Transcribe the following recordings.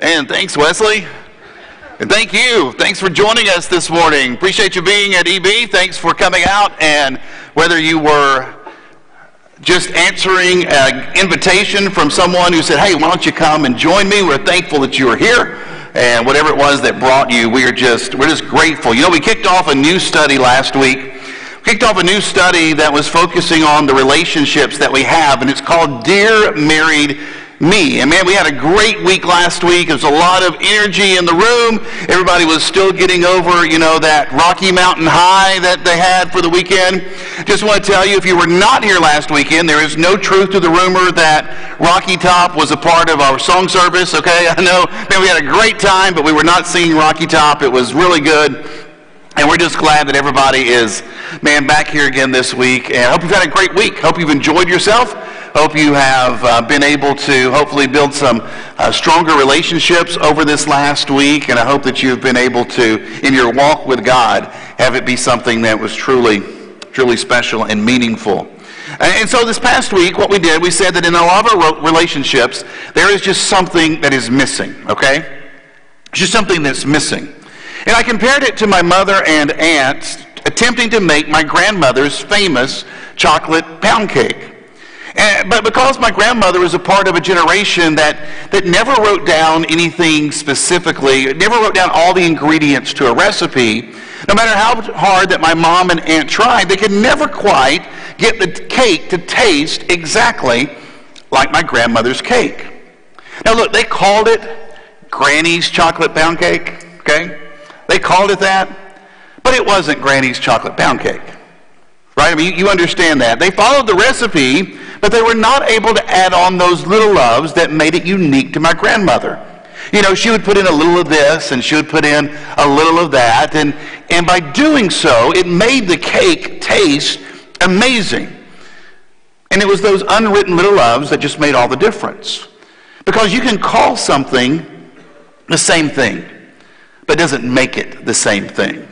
And thanks, Wesley. And thank you. Thanks for joining us this morning. Appreciate you being at EB. Thanks for coming out. And whether you were just answering an invitation from someone who said, hey, why don't you come and join me? We're thankful that you are here. And whatever it was that brought you, we are just, we're just grateful. You know, we kicked off a new study last week. We kicked off a new study that was focusing on the relationships that we have, and it's called Dear Married me. And man, we had a great week last week. There was a lot of energy in the room. Everybody was still getting over, you know, that Rocky Mountain high that they had for the weekend. Just want to tell you, if you were not here last weekend, there is no truth to the rumor that Rocky Top was a part of our song service, okay? I know, man, we had a great time, but we were not singing Rocky Top. It was really good. And we're just glad that everybody is, man, back here again this week. And I hope you've had a great week. Hope you've enjoyed yourself. Hope you have uh, been able to hopefully build some uh, stronger relationships over this last week. And I hope that you've been able to, in your walk with God, have it be something that was truly, truly special and meaningful. And so this past week, what we did, we said that in a lot of our relationships, there is just something that is missing, okay? Just something that's missing. And I compared it to my mother and aunt attempting to make my grandmother's famous chocolate pound cake. And, but because my grandmother was a part of a generation that, that never wrote down anything specifically, never wrote down all the ingredients to a recipe, no matter how hard that my mom and aunt tried, they could never quite get the cake to taste exactly like my grandmother's cake. Now look, they called it Granny's chocolate pound cake, okay? They called it that, but it wasn't Granny's chocolate pound cake. Right? I mean, you understand that. They followed the recipe, but they were not able to add on those little loves that made it unique to my grandmother. You know, she would put in a little of this and she would put in a little of that. And, and by doing so, it made the cake taste amazing. And it was those unwritten little loves that just made all the difference. Because you can call something the same thing but doesn't make it the same thing.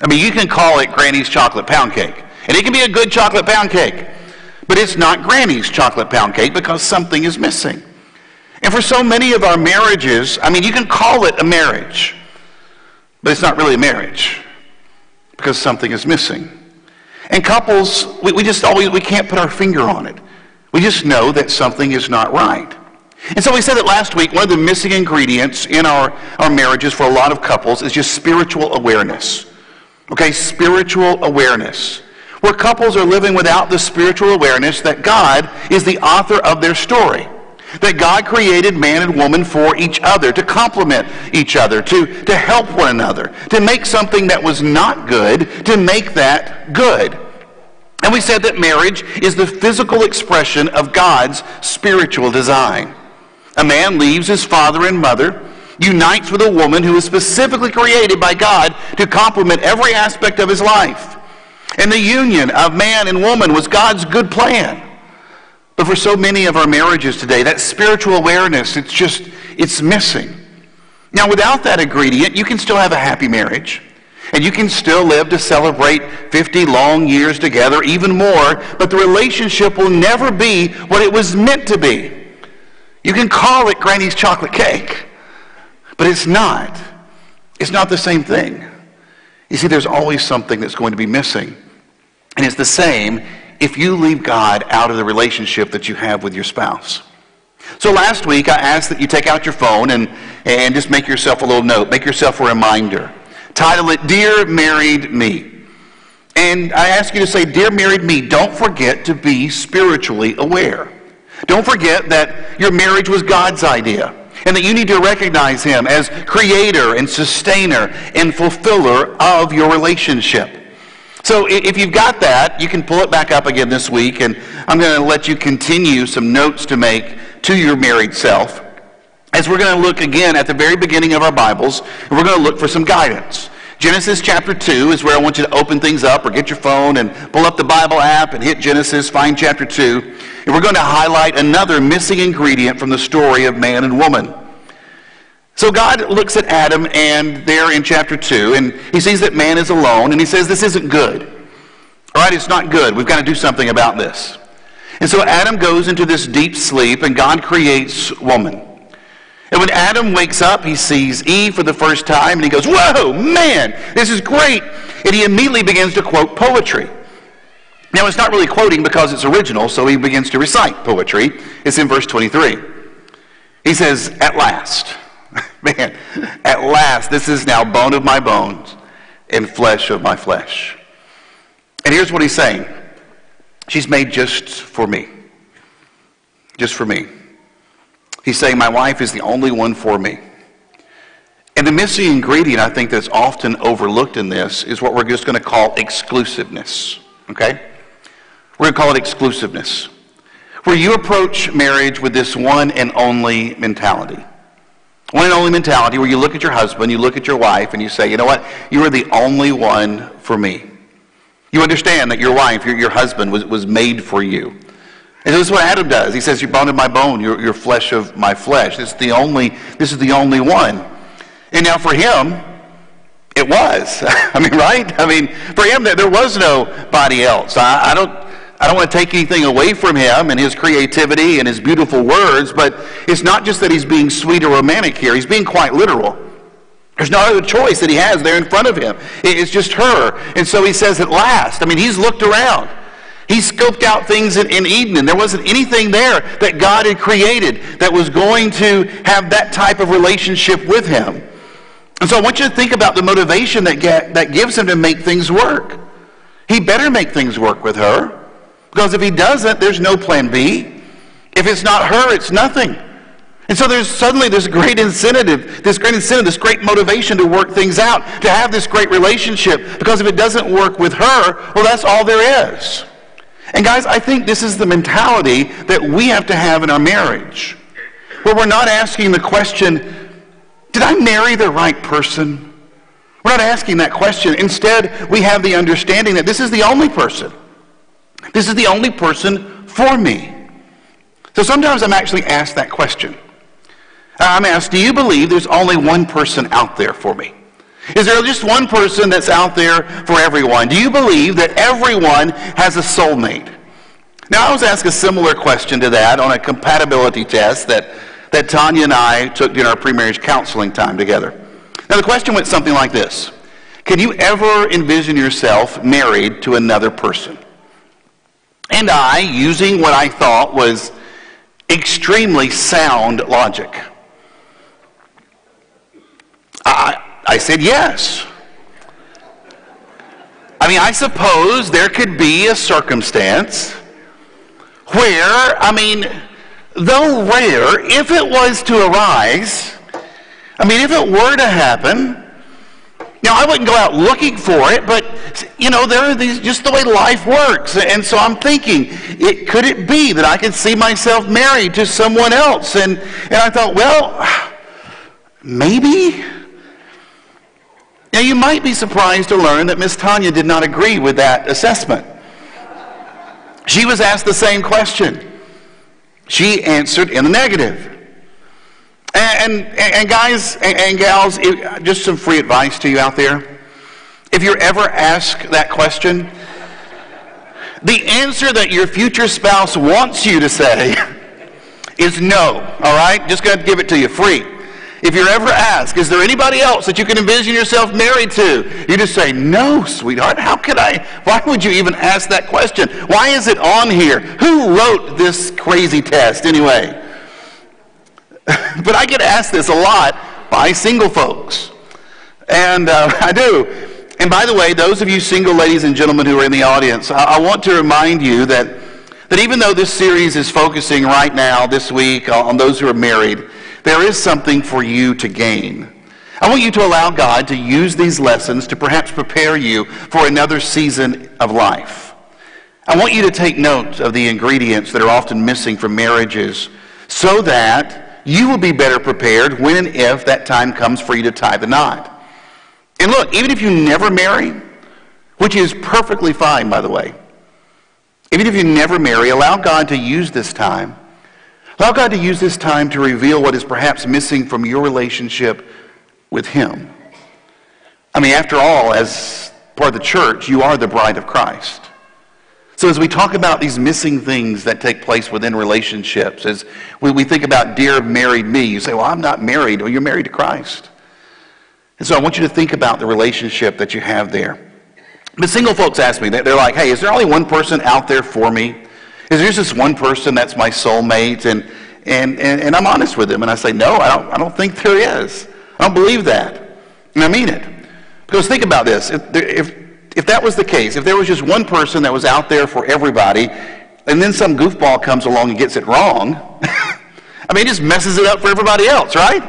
I mean, you can call it Granny's chocolate pound cake, and it can be a good chocolate pound cake, but it's not Granny's chocolate pound cake because something is missing. And for so many of our marriages, I mean, you can call it a marriage, but it's not really a marriage because something is missing. And couples, we, we just always, we can't put our finger on it. We just know that something is not right. And so we said that last week, one of the missing ingredients in our, our marriages for a lot of couples is just spiritual awareness. Okay, spiritual awareness. Where couples are living without the spiritual awareness that God is the author of their story. That God created man and woman for each other, to complement each other, to, to help one another, to make something that was not good, to make that good. And we said that marriage is the physical expression of God's spiritual design. A man leaves his father and mother, unites with a woman who is specifically created by God to complement every aspect of his life. And the union of man and woman was God's good plan. But for so many of our marriages today, that spiritual awareness, it's just, it's missing. Now, without that ingredient, you can still have a happy marriage. And you can still live to celebrate 50 long years together, even more, but the relationship will never be what it was meant to be. You can call it Granny's chocolate cake, but it's not. It's not the same thing. You see, there's always something that's going to be missing. And it's the same if you leave God out of the relationship that you have with your spouse. So last week, I asked that you take out your phone and, and just make yourself a little note, make yourself a reminder. Title it, Dear Married Me. And I ask you to say, Dear Married Me, don't forget to be spiritually aware. Don't forget that your marriage was God's idea and that you need to recognize him as creator and sustainer and fulfiller of your relationship. So if you've got that, you can pull it back up again this week, and I'm going to let you continue some notes to make to your married self as we're going to look again at the very beginning of our Bibles, and we're going to look for some guidance. Genesis chapter 2 is where I want you to open things up or get your phone and pull up the Bible app and hit Genesis, find chapter 2. And we're going to highlight another missing ingredient from the story of man and woman. So God looks at Adam and there in chapter 2 and he sees that man is alone and he says this isn't good. All right, it's not good. We've got to do something about this. And so Adam goes into this deep sleep and God creates woman. And when Adam wakes up, he sees Eve for the first time and he goes, Whoa, man, this is great. And he immediately begins to quote poetry. Now, it's not really quoting because it's original, so he begins to recite poetry. It's in verse 23. He says, At last, man, at last, this is now bone of my bones and flesh of my flesh. And here's what he's saying She's made just for me. Just for me. He's saying, My wife is the only one for me. And the missing ingredient, I think, that's often overlooked in this is what we're just going to call exclusiveness. Okay? We're going to call it exclusiveness. Where you approach marriage with this one and only mentality. One and only mentality where you look at your husband, you look at your wife, and you say, you know what? You are the only one for me. You understand that your wife, your, your husband, was, was made for you. And so this is what Adam does. He says, You're bone of my bone, you're, you're flesh of my flesh. This is the only, this is the only one. And now for him, it was. I mean, right? I mean, for him, there was nobody else. I, I don't I don't want to take anything away from him and his creativity and his beautiful words, but it's not just that he's being sweet or romantic here. He's being quite literal. There's no other choice that he has there in front of him. It's just her. And so he says, at last. I mean, he's looked around. He scoped out things in, in, Eden, and there wasn't anything there that God had created that was going to have that type of relationship with him. And so I want you to think about the motivation that, get, that gives him to make things work. He better make things work with her. Because if he doesn't, there's no plan B. If it's not her, it's nothing. And so there's suddenly this great incentive, this great incentive, this great motivation to work things out, to have this great relationship. Because if it doesn't work with her, well, that's all there is. And guys, I think this is the mentality that we have to have in our marriage. Where we're not asking the question, did I marry the right person? We're not asking that question. Instead, we have the understanding that this is the only person. This is the only person for me. So sometimes I'm actually asked that question. Uh, I'm asked, do you believe there's only one person out there for me? Is there just one person that's out there for everyone? Do you believe that everyone has a soulmate? Now, I was asked a similar question to that on a compatibility test that, that Tanya and I took during our pre-marriage counseling time together. Now, the question went something like this. Can you ever envision yourself married to another person? And I, using what I thought was extremely sound logic, I, I said yes. I mean, I suppose there could be a circumstance where, I mean, though rare, if it was to arise, I mean, if it were to happen, now, I wouldn't go out looking for it, but, you know, there are these, just the way life works. And so I'm thinking, it, could it be that I could see myself married to someone else? And, and I thought, well, maybe. Now, you might be surprised to learn that Miss Tanya did not agree with that assessment. She was asked the same question. She answered in the negative. And, and, and guys and, and gals, it, just some free advice to you out there. If you're ever asked that question, the answer that your future spouse wants you to say is no, all right? Just going to give it to you free. If you're ever asked, is there anybody else that you can envision yourself married to? You just say, no, sweetheart. How could I? Why would you even ask that question? Why is it on here? Who wrote this crazy test anyway? but I get asked this a lot by single folks. And uh, I do. And by the way, those of you single ladies and gentlemen who are in the audience, I, I want to remind you that, that even though this series is focusing right now, this week, on those who are married, there is something for you to gain. I want you to allow God to use these lessons to perhaps prepare you for another season of life. I want you to take note of the ingredients that are often missing from marriages so that you will be better prepared when and if that time comes for you to tie the knot. And look, even if you never marry, which is perfectly fine, by the way, even if you never marry, allow God to use this time. Allow God to use this time to reveal what is perhaps missing from your relationship with Him. I mean, after all, as part of the church, you are the bride of Christ. So, as we talk about these missing things that take place within relationships, as we, we think about dear married me, you say, Well, I'm not married. Well, you're married to Christ. And so, I want you to think about the relationship that you have there. But single folks ask me, they're like, Hey, is there only one person out there for me? Is there just one person that's my soulmate? And, and, and, and I'm honest with them, and I say, No, I don't, I don't think there is. I don't believe that. And I mean it. Because think about this. If, if if that was the case, if there was just one person that was out there for everybody, and then some goofball comes along and gets it wrong, I mean, it just messes it up for everybody else, right?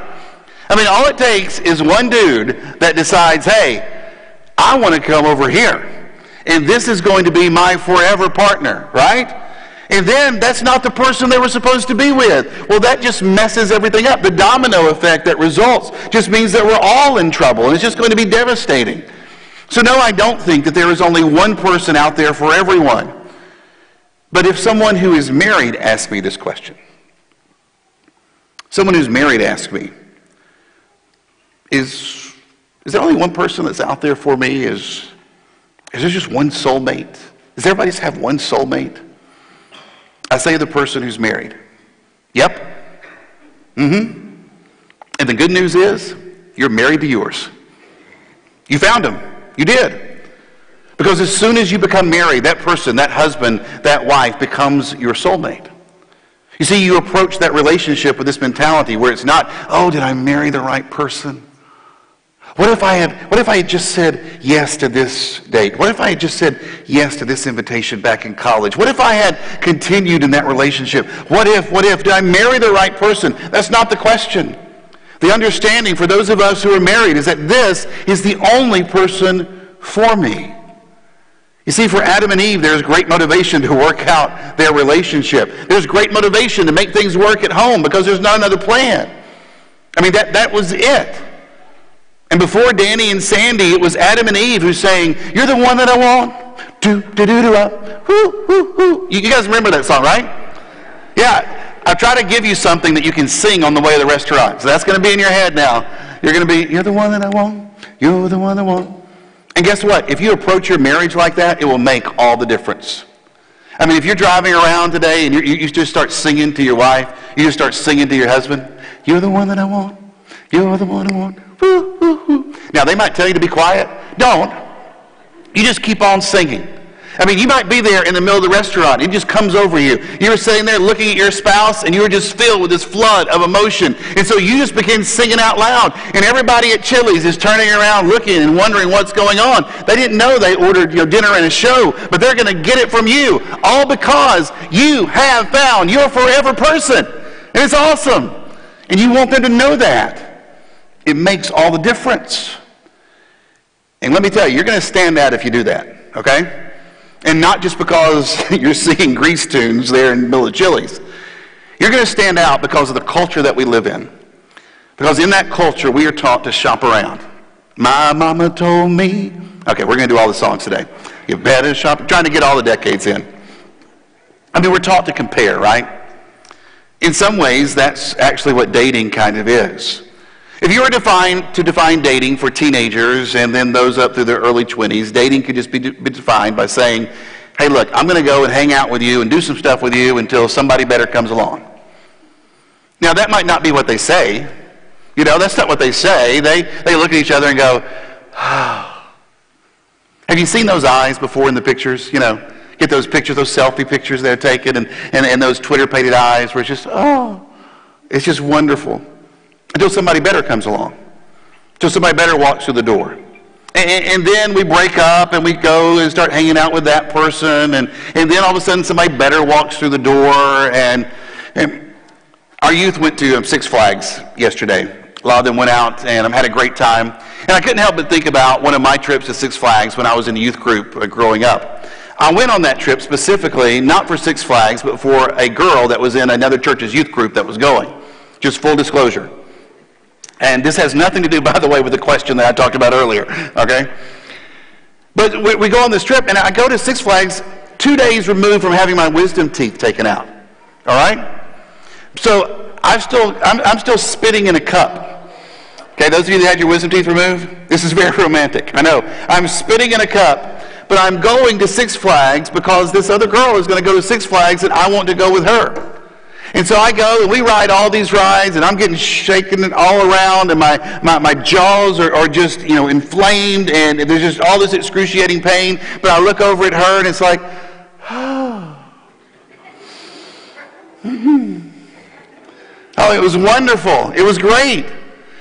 I mean, all it takes is one dude that decides, hey, I want to come over here, and this is going to be my forever partner, right? And then that's not the person they were supposed to be with. Well, that just messes everything up. The domino effect that results just means that we're all in trouble, and it's just going to be devastating. So, no, I don't think that there is only one person out there for everyone. But if someone who is married asks me this question, someone who's married asks me, is, is there only one person that's out there for me? Is, is there just one soulmate? Does everybody just have one soulmate? I say the person who's married. Yep. Mm hmm. And the good news is, you're married to yours. You found him. You did. Because as soon as you become married, that person, that husband, that wife becomes your soulmate. You see, you approach that relationship with this mentality where it's not, oh, did I marry the right person? What if I had, what if I had just said yes to this date? What if I had just said yes to this invitation back in college? What if I had continued in that relationship? What if, what if, did I marry the right person? That's not the question. The understanding for those of us who are married is that this is the only person for me. You see, for Adam and Eve, there's great motivation to work out their relationship. There's great motivation to make things work at home because there's not another plan. I mean, that, that was it. And before Danny and Sandy, it was Adam and Eve who saying, You're the one that I want. Do, do, do, do, uh, up. Whoo, whoo, whoo. You guys remember that song, right? Yeah. I try to give you something that you can sing on the way to the restaurant. So that's going to be in your head now. You're going to be, you're the one that I want. You're the one that I want. And guess what? If you approach your marriage like that, it will make all the difference. I mean, if you're driving around today and you, you just start singing to your wife, you just start singing to your husband, you're the one that I want. You're the one I want. Woo, woo, woo. Now, they might tell you to be quiet. Don't. You just keep on singing. I mean, you might be there in the middle of the restaurant. It just comes over you. You were sitting there looking at your spouse, and you were just filled with this flood of emotion. And so you just begin singing out loud. And everybody at Chili's is turning around looking and wondering what's going on. They didn't know they ordered you know, dinner and a show, but they're going to get it from you. All because you have found your forever person. And it's awesome. And you want them to know that. It makes all the difference. And let me tell you, you're going to stand out if you do that, okay? And not just because you're singing grease tunes there in middle of Chili's. You're going to stand out because of the culture that we live in. Because in that culture, we are taught to shop around. My mama told me. Okay, we're going to do all the songs today. You better shop. Trying to get all the decades in. I mean, we're taught to compare, right? In some ways, that's actually what dating kind of is. If you were define, to define dating for teenagers and then those up through their early 20s, dating could just be, de- be defined by saying, hey, look, I'm going to go and hang out with you and do some stuff with you until somebody better comes along. Now, that might not be what they say. You know, that's not what they say. They, they look at each other and go, oh. Have you seen those eyes before in the pictures? You know, get those pictures, those selfie pictures they're taking, and, and, and those twitterpated eyes where it's just, oh, it's just wonderful until somebody better comes along, until somebody better walks through the door. And, and, then we break up and we go and start hanging out with that person. And, and then all of a sudden somebody better walks through the door. And, and our youth went to um, Six Flags yesterday. A lot of them went out and um, had a great time. And I couldn't help but think about one of my trips to Six Flags when I was in the youth group uh, growing up. I went on that trip specifically, not for Six Flags, but for a girl that was in another church's youth group that was going. Just full disclosure. And this has nothing to do, by the way, with the question that I talked about earlier, okay? But we, we go on this trip, and I go to Six Flags two days removed from having my wisdom teeth taken out, all right? So I'm still, I'm, I'm still spitting in a cup. Okay, those of you that had your wisdom teeth removed, this is very romantic. I know. I'm spitting in a cup, but I'm going to Six Flags because this other girl is going to go to Six Flags and I want to go with her. And so I go and we ride all these rides and I'm getting shaken all around and my, my, my jaws are, are just, you know, inflamed and there's just all this excruciating pain. But I look over at her and it's like, oh. oh, it was wonderful. It was great.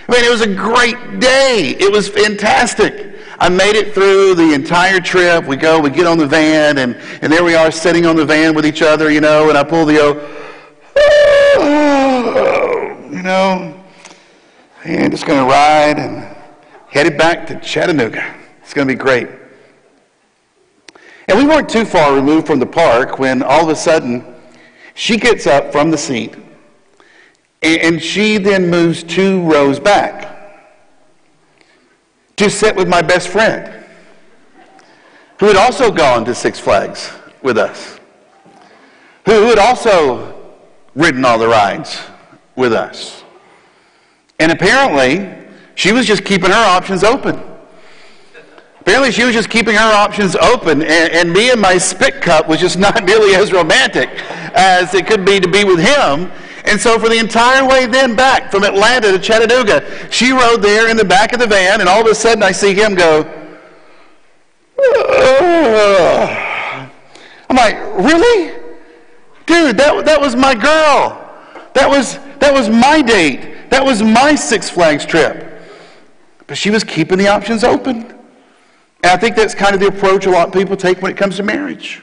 I mean, it was a great day. It was fantastic. I made it through the entire trip. We go, we get on the van, and, and there we are sitting on the van with each other, you know, and I pull the, you know, and just going to ride and headed back to Chattanooga. It's going to be great. And we weren't too far removed from the park when all of a sudden she gets up from the seat and she then moves two rows back to sit with my best friend, who had also gone to Six Flags with us, who had also ridden all the rides with us. And apparently, she was just keeping her options open. Apparently, she was just keeping her options open, and, and, me and my spit cup was just not nearly as romantic as it could be to be with him. And so, for the entire way then back from Atlanta to Chattanooga, she rode there in the back of the van, and all of a sudden I see him go, Ugh. I'm like, really? Dude, that, that was my girl. That was, that was my date. That was my Six Flags trip. But she was keeping the options open. And I think that's kind of the approach a lot of people take when it comes to marriage.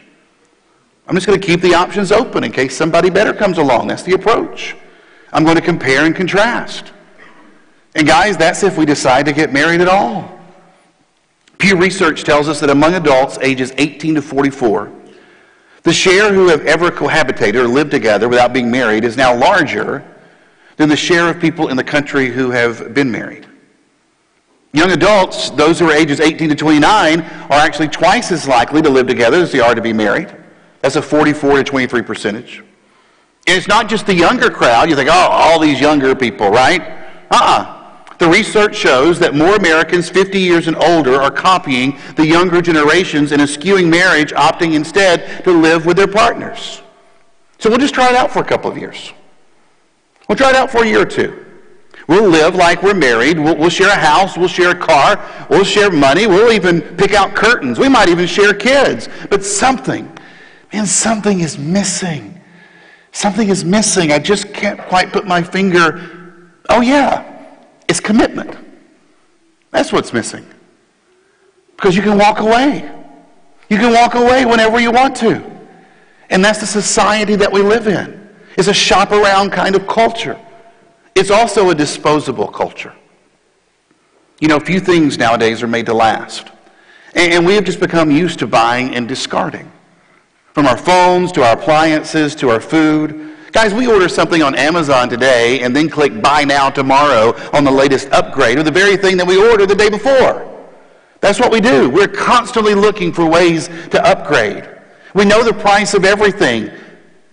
I'm just going to keep the options open in case somebody better comes along. That's the approach. I'm going to compare and contrast. And guys, that's if we decide to get married at all. Pew Research tells us that among adults ages 18 to 44, the share who have ever cohabitated or lived together without being married is now larger than the share of people in the country who have been married. Young adults, those who are ages 18 to 29, are actually twice as likely to live together as they are to be married. That's a 44 to 23 percentage. And it's not just the younger crowd. You think, oh, all these younger people, right? Uh-uh. The research shows that more Americans 50 years and older are copying the younger generations and eschewing marriage, opting instead to live with their partners. So we'll just try it out for a couple of years. We'll try it out for a year or two. We'll live like we're married. We'll, we'll, share a house. We'll share a car. We'll share money. We'll even pick out curtains. We might even share kids. But something, man, something is missing. Something is missing. I just can't quite put my finger. Oh, yeah, it's commitment. That's what's missing. Because you can walk away. You can walk away whenever you want to. And that's the society that we live in. It's a shop around kind of culture. It's also a disposable culture. You know, few things nowadays are made to last. And we have just become used to buying and discarding. From our phones to our appliances to our food. Guys, we order something on Amazon today and then click buy now tomorrow on the latest upgrade or the very thing that we ordered the day before. That's what we do. We're constantly looking for ways to upgrade. We know the price of everything,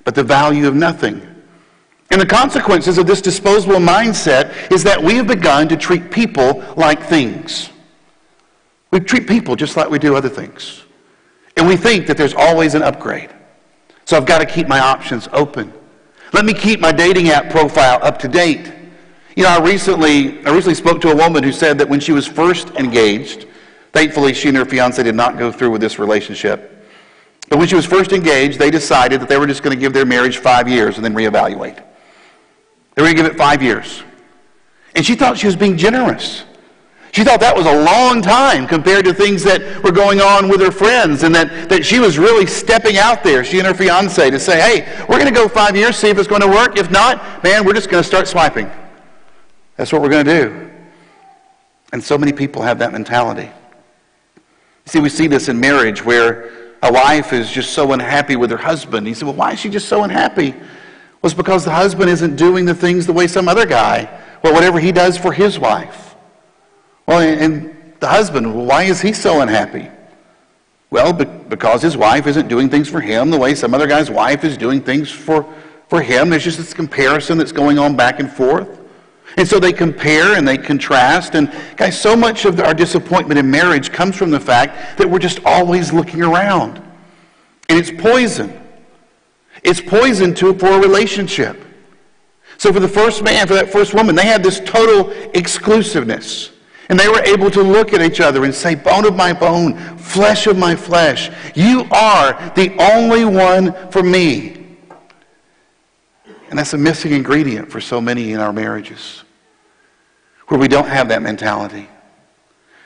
but the value of nothing. And the consequences of this disposable mindset is that we have begun to treat people like things. We treat people just like we do other things. And we think that there's always an upgrade. So I've got to keep my options open. Let me keep my dating app profile up to date. You know, I recently, I recently spoke to a woman who said that when she was first engaged, thankfully she and her fiance did not go through with this relationship. But when she was first engaged, they decided that they were just going to give their marriage five years and then reevaluate. They were going to give it five years. And she thought she was being generous. She thought that was a long time compared to things that were going on with her friends and that, that she was really stepping out there, she and her fiance, to say, hey, we're going to go five years, see if it's going to work. If not, man, we're just going to start swiping. That's what we're going to do. And so many people have that mentality. See, we see this in marriage where a wife is just so unhappy with her husband. He said, well, why is she just so unhappy? was because the husband isn't doing the things the way some other guy, or whatever he does for his wife. Well, and the husband, well, why is he so unhappy? Well, because his wife isn't doing things for him the way some other guy's wife is doing things for, for him. There's just this comparison that's going on back and forth. And so they compare and they contrast. And guys, so much of our disappointment in marriage comes from the fact that we're just always looking around. And it's poison. It's poison to, for a relationship. So for the first man, for that first woman, they had this total exclusiveness. And they were able to look at each other and say, bone of my bone, flesh of my flesh, you are the only one for me. And that's a missing ingredient for so many in our marriages, where we don't have that mentality.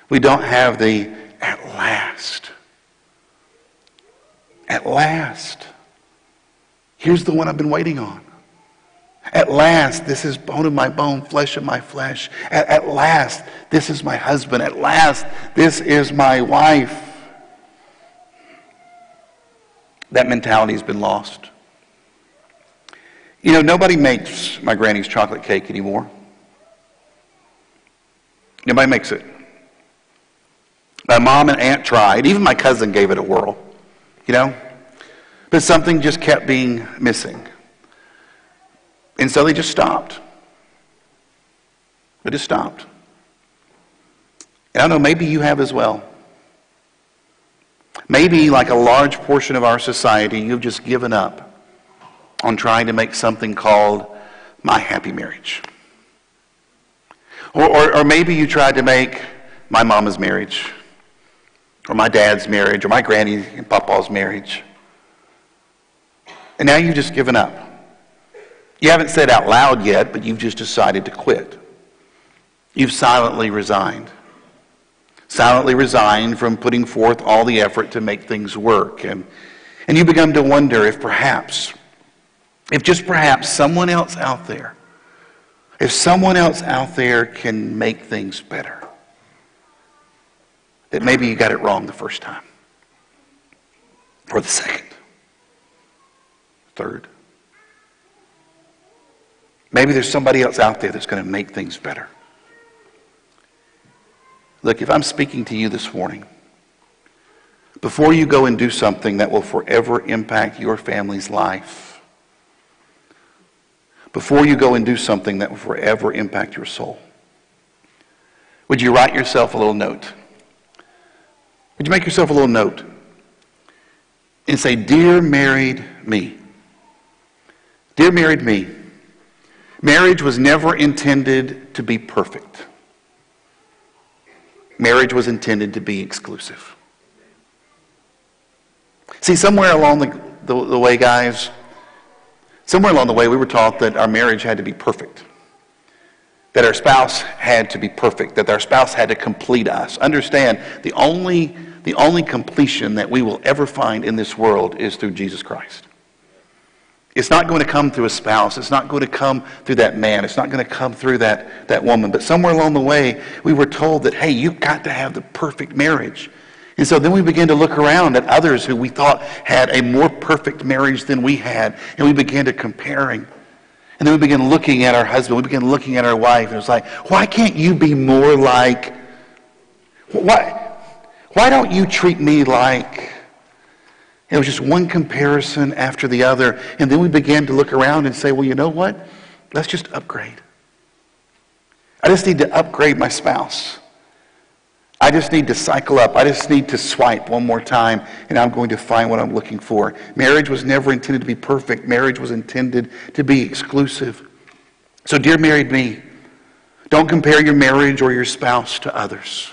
We don't have the at last. At last. Here's the one I've been waiting on. At last, this is bone of my bone, flesh of my flesh. At, at, last, this is my husband. At last, this is my wife. That mentality has been lost. You know, nobody makes my granny's chocolate cake anymore. Nobody makes it. My mom and aunt tried. Even my cousin gave it a whirl. You know? But something just kept being missing. And so they just stopped. They just stopped. And I know, maybe you have as well. Maybe, like a large portion of our society, you've just given up on trying to make something called my happy marriage. Or, or, or, maybe you tried to make my mama's marriage, or my dad's marriage, or my granny and papa's marriage. And now you've just given up. You haven't said out loud yet, but you've just decided to quit. You've silently resigned. Silently resigned from putting forth all the effort to make things work. And, and you begin to wonder if perhaps, if just perhaps someone else out there, if someone else out there can make things better, that maybe you got it wrong the first time, or the second, third. Maybe there's somebody else out there that's going to make things better. Look, if I'm speaking to you this morning, before you go and do something that will forever impact your family's life, before you go and do something that will forever impact your soul, would you write yourself a little note? Would you make yourself a little note and say, Dear married me, dear married me, Marriage was never intended to be perfect. Marriage was intended to be exclusive. See, somewhere along the, the, the, way, guys, somewhere along the way, we were taught that our marriage had to be perfect, that our spouse had to be perfect, that our spouse had to complete us. Understand, the only, the only completion that we will ever find in this world is through Jesus Christ. It's not going to come through a spouse. It's not going to come through that man. It's not going to come through that, that woman. But somewhere along the way, we were told that, hey, you've got to have the perfect marriage. And so then we began to look around at others who we thought had a more perfect marriage than we had. And we began to comparing. And then we began looking at our husband. We began looking at our wife. And it was like, why can't you be more like, why, why don't you treat me like it was just one comparison after the other. And then we began to look around and say, well, you know what? Let's just upgrade. I just need to upgrade my spouse. I just need to cycle up. I just need to swipe one more time, and I'm going to find what I'm looking for. Marriage was never intended to be perfect, marriage was intended to be exclusive. So, dear married me, don't compare your marriage or your spouse to others.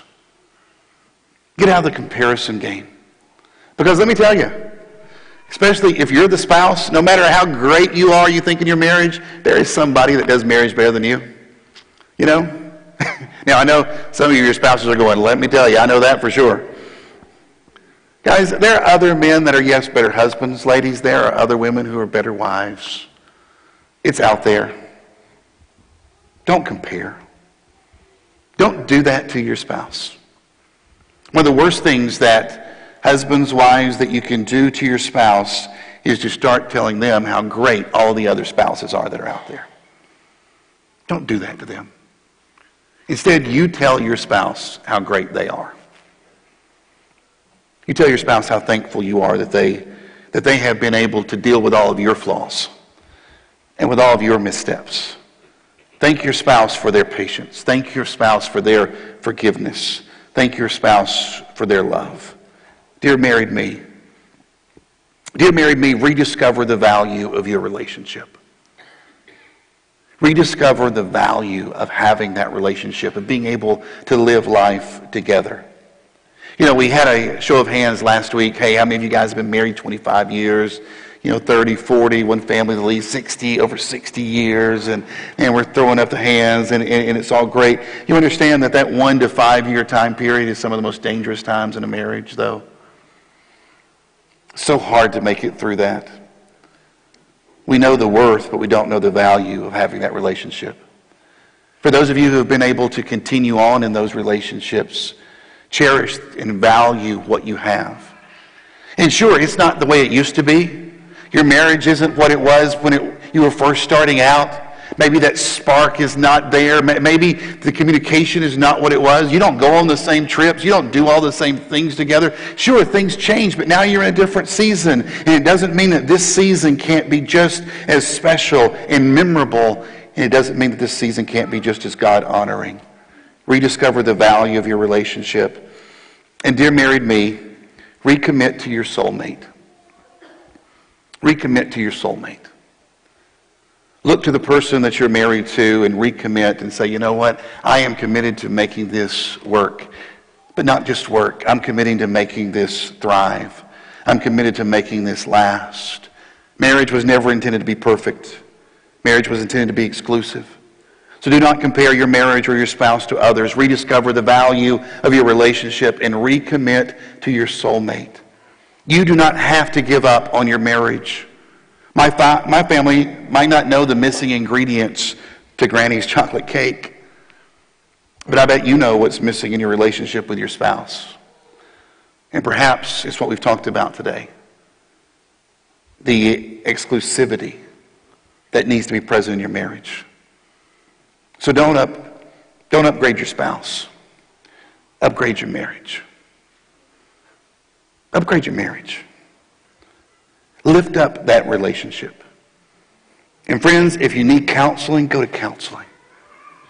Get out of the comparison game. Because let me tell you, especially if you're the spouse, no matter how great you are, you think in your marriage, there is somebody that does marriage better than you. You know? now, I know some of your spouses are going, let me tell you, I know that for sure. Guys, there are other men that are, yes, better husbands. Ladies, there are other women who are better wives. It's out there. Don't compare. Don't do that to your spouse. One of the worst things that husbands, wives, that you can do to your spouse is to start telling them how great all the other spouses are that are out there. Don't do that to them. Instead, you tell your spouse how great they are. You tell your spouse how thankful you are that they, that they have been able to deal with all of your flaws and with all of your missteps Thank your spouse for their patience. Thank your spouse for their forgiveness. Thank your spouse for their love. Dear married me, dear married me, rediscover the value of your relationship. Rediscover the value of having that relationship and being able to live life together. You know, we had a show of hands last week. Hey, how many of you guys have been married 25 years? You know, 30, 40, one family at least 60, over 60 years, and, and we're throwing up the hands, and, and, and it's all great. You understand that that one to five year time period is some of the most dangerous times in a marriage, though? So hard to make it through that. We know the worth, but we don't know the value of having that relationship. For those of you who have been able to continue on in those relationships, cherish and value what you have. And sure, it's not the way it used to be. Your marriage isn't what it was when it, you were first starting out. Maybe that spark is not there. Maybe the communication is not what it was. You don't go on the same trips. You don't do all the same things together. Sure, things change, but now you're in a different season. And it doesn't mean that this season can't be just as special and memorable. And it doesn't mean that this season can't be just as God honoring. Rediscover the value of your relationship. And, dear married me, recommit to your soulmate. Recommit to your soulmate. Look to the person that you're married to and recommit and say, you know what? I am committed to making this work. But not just work. I'm committing to making this thrive. I'm committed to making this last. Marriage was never intended to be perfect. Marriage was intended to be exclusive. So do not compare your marriage or your spouse to others. Rediscover the value of your relationship and recommit to your soulmate. You do not have to give up on your marriage. My, fa- my family might not know the missing ingredients to Granny's chocolate cake, but I bet you know what's missing in your relationship with your spouse. And perhaps it's what we've talked about today the exclusivity that needs to be present in your marriage. So don't, up, don't upgrade your spouse, upgrade your marriage. Upgrade your marriage. Lift up that relationship. And friends, if you need counseling, go to counseling.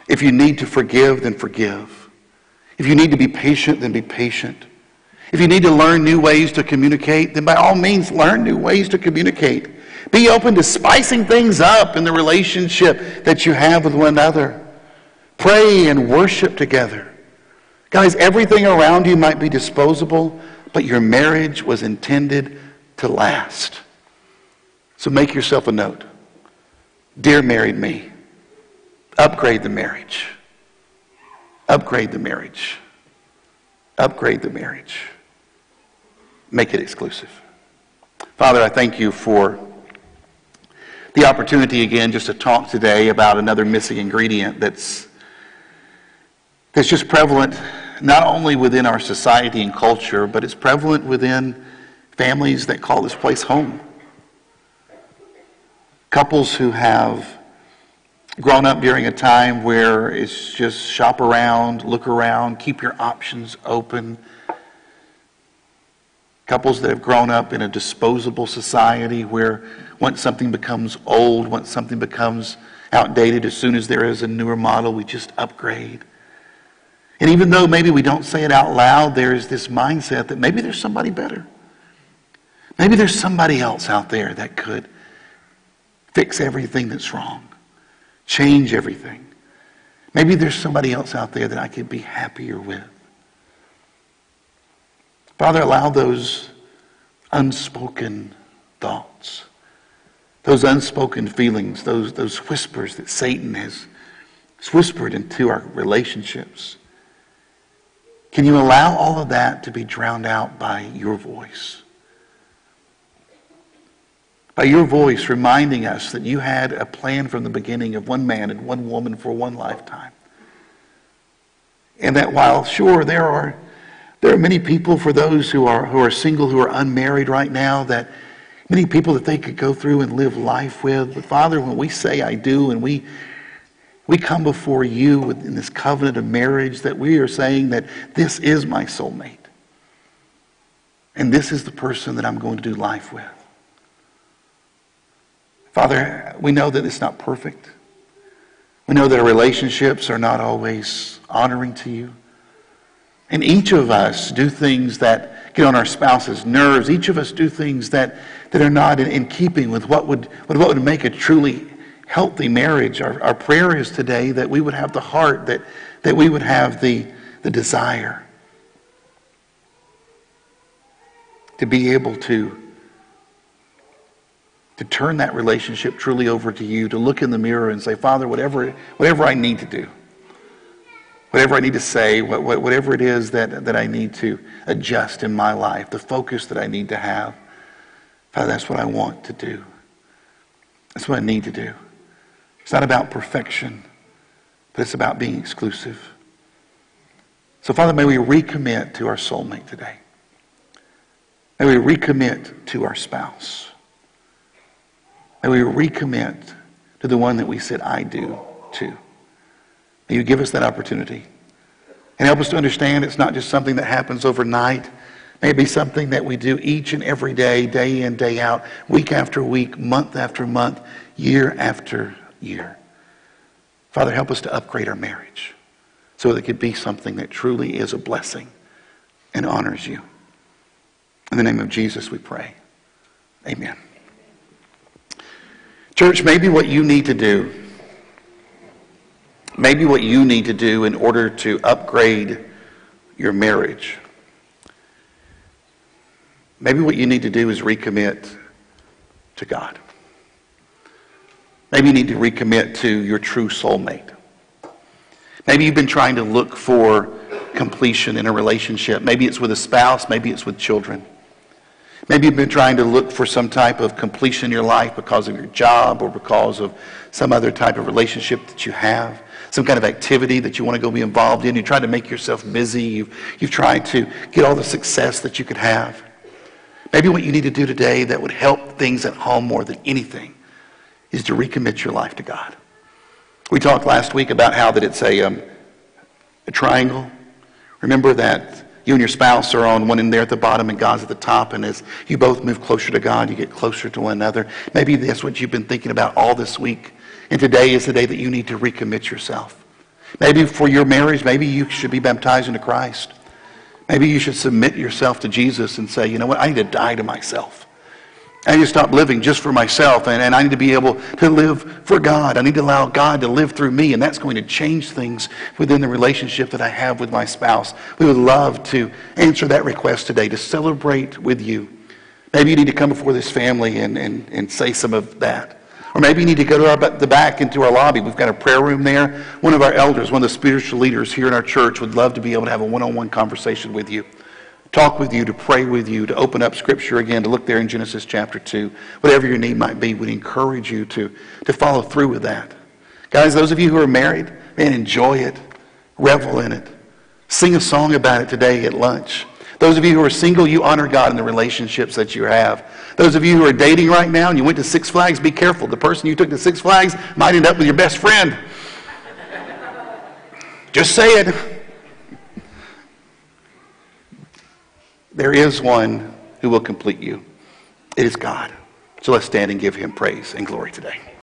If you need to forgive, then forgive. If you need to be patient, then be patient. If you need to learn new ways to communicate, then by all means learn new ways to communicate. Be open to spicing things up in the relationship that you have with one another. Pray and worship together. Guys, everything around you might be disposable, but your marriage was intended to last. So make yourself a note. Dear married me, upgrade the marriage. Upgrade the marriage. Upgrade the marriage. Make it exclusive. Father, I thank you for the opportunity again just to talk today about another missing ingredient that's, that's just prevalent not only within our society and culture, but it's prevalent within families that call this place home couples who have grown up during a time where it's just shop around, look around, keep your options open. Couples that have grown up in a disposable society where once something becomes old, once something becomes outdated, as soon as there is a newer model, we just upgrade. And even though maybe we don't say it out loud, there is this mindset that maybe there's somebody better. Maybe there's somebody else out there that could fix everything that's wrong, change everything. Maybe there's somebody else out there that I could be happier with. Father, allow those unspoken thoughts, those unspoken feelings, those, those whispers that Satan has whispered into our relationships. Can you allow all of that to be drowned out by your voice? By your voice reminding us that you had a plan from the beginning of one man and one woman for one lifetime. And that while, sure, there are, there are many people for those who are, who are single, who are unmarried right now, that many people that they could go through and live life with. But Father, when we say I do and we, we come before you in this covenant of marriage, that we are saying that this is my soulmate. And this is the person that I'm going to do life with. Father, we know that it's not perfect. We know that our relationships are not always honoring to you. And each of us do things that get on our spouse's nerves. Each of us do things that, that are not in, in keeping with what would, with what would make a truly healthy marriage. Our, our prayer is today that we would have the heart, that, that we would have the, the desire to be able to, to turn that relationship truly over to you, to look in the mirror and say, Father, whatever, whatever I need to do, whatever I need to say, whatever it is that, that I need to adjust in my life, the focus that I need to have, Father, that's what I want to do. That's what I need to do. It's not about perfection, but it's about being exclusive. So, Father, may we recommit to our soulmate today. May we recommit to our spouse. May we recommit to the one that we said, I do to. May you give us that opportunity. And help us to understand it's not just something that happens overnight. May it be something that we do each and every day, day in, day out, week after week, month after month, year after year. Father, help us to upgrade our marriage so that it could be something that truly is a blessing and honors you. In the name of Jesus, we pray. Amen. Church, maybe what you need to do, maybe what you need to do in order to upgrade your marriage, maybe what you need to do is recommit to God. Maybe you need to recommit to your true soulmate. Maybe you've been trying to look for completion in a relationship. Maybe it's with a spouse, maybe it's with children. Maybe you've been trying to look for some type of completion in your life because of your job or because of some other type of relationship that you have, some kind of activity that you want to go be involved in. You try to make yourself busy. You've, you've tried to get all the success that you could have. Maybe what you need to do today that would help things at home more than anything is to recommit your life to God. We talked last week about how that it's a, um, a triangle. Remember that you and your spouse are on one end there at the bottom and God's at the top. And as you both move closer to God, you get closer to one another. Maybe that's what you've been thinking about all this week. And today is the day that you need to recommit yourself. Maybe for your marriage, maybe you should be baptized into Christ. Maybe you should submit yourself to Jesus and say, you know what, I need to die to myself. I need to stop living just for myself, and, and I need to be able to live for God. I need to allow God to live through me, and that's going to change things within the relationship that I have with my spouse. We would love to answer that request today, to celebrate with you. Maybe you need to come before this family and, and, and say some of that. Or maybe you need to go to our, the back into our lobby. We've got a prayer room there. One of our elders, one of the spiritual leaders here in our church, would love to be able to have a one on one conversation with you talk with you, to pray with you, to open up Scripture again, to look there in Genesis chapter 2. Whatever your need might be, we'd encourage you to, to follow through with that. Guys, those of you who are married, man, enjoy it, revel in it. Sing a song about it today at lunch. Those of you who are single, you honor God in the relationships that you have. Those of you who are dating right now and you went to Six Flags, be careful. The person you took to Six Flags might end up with your best friend. Just say it. There is one who will complete you. It is God. So let's stand and give him praise and glory today.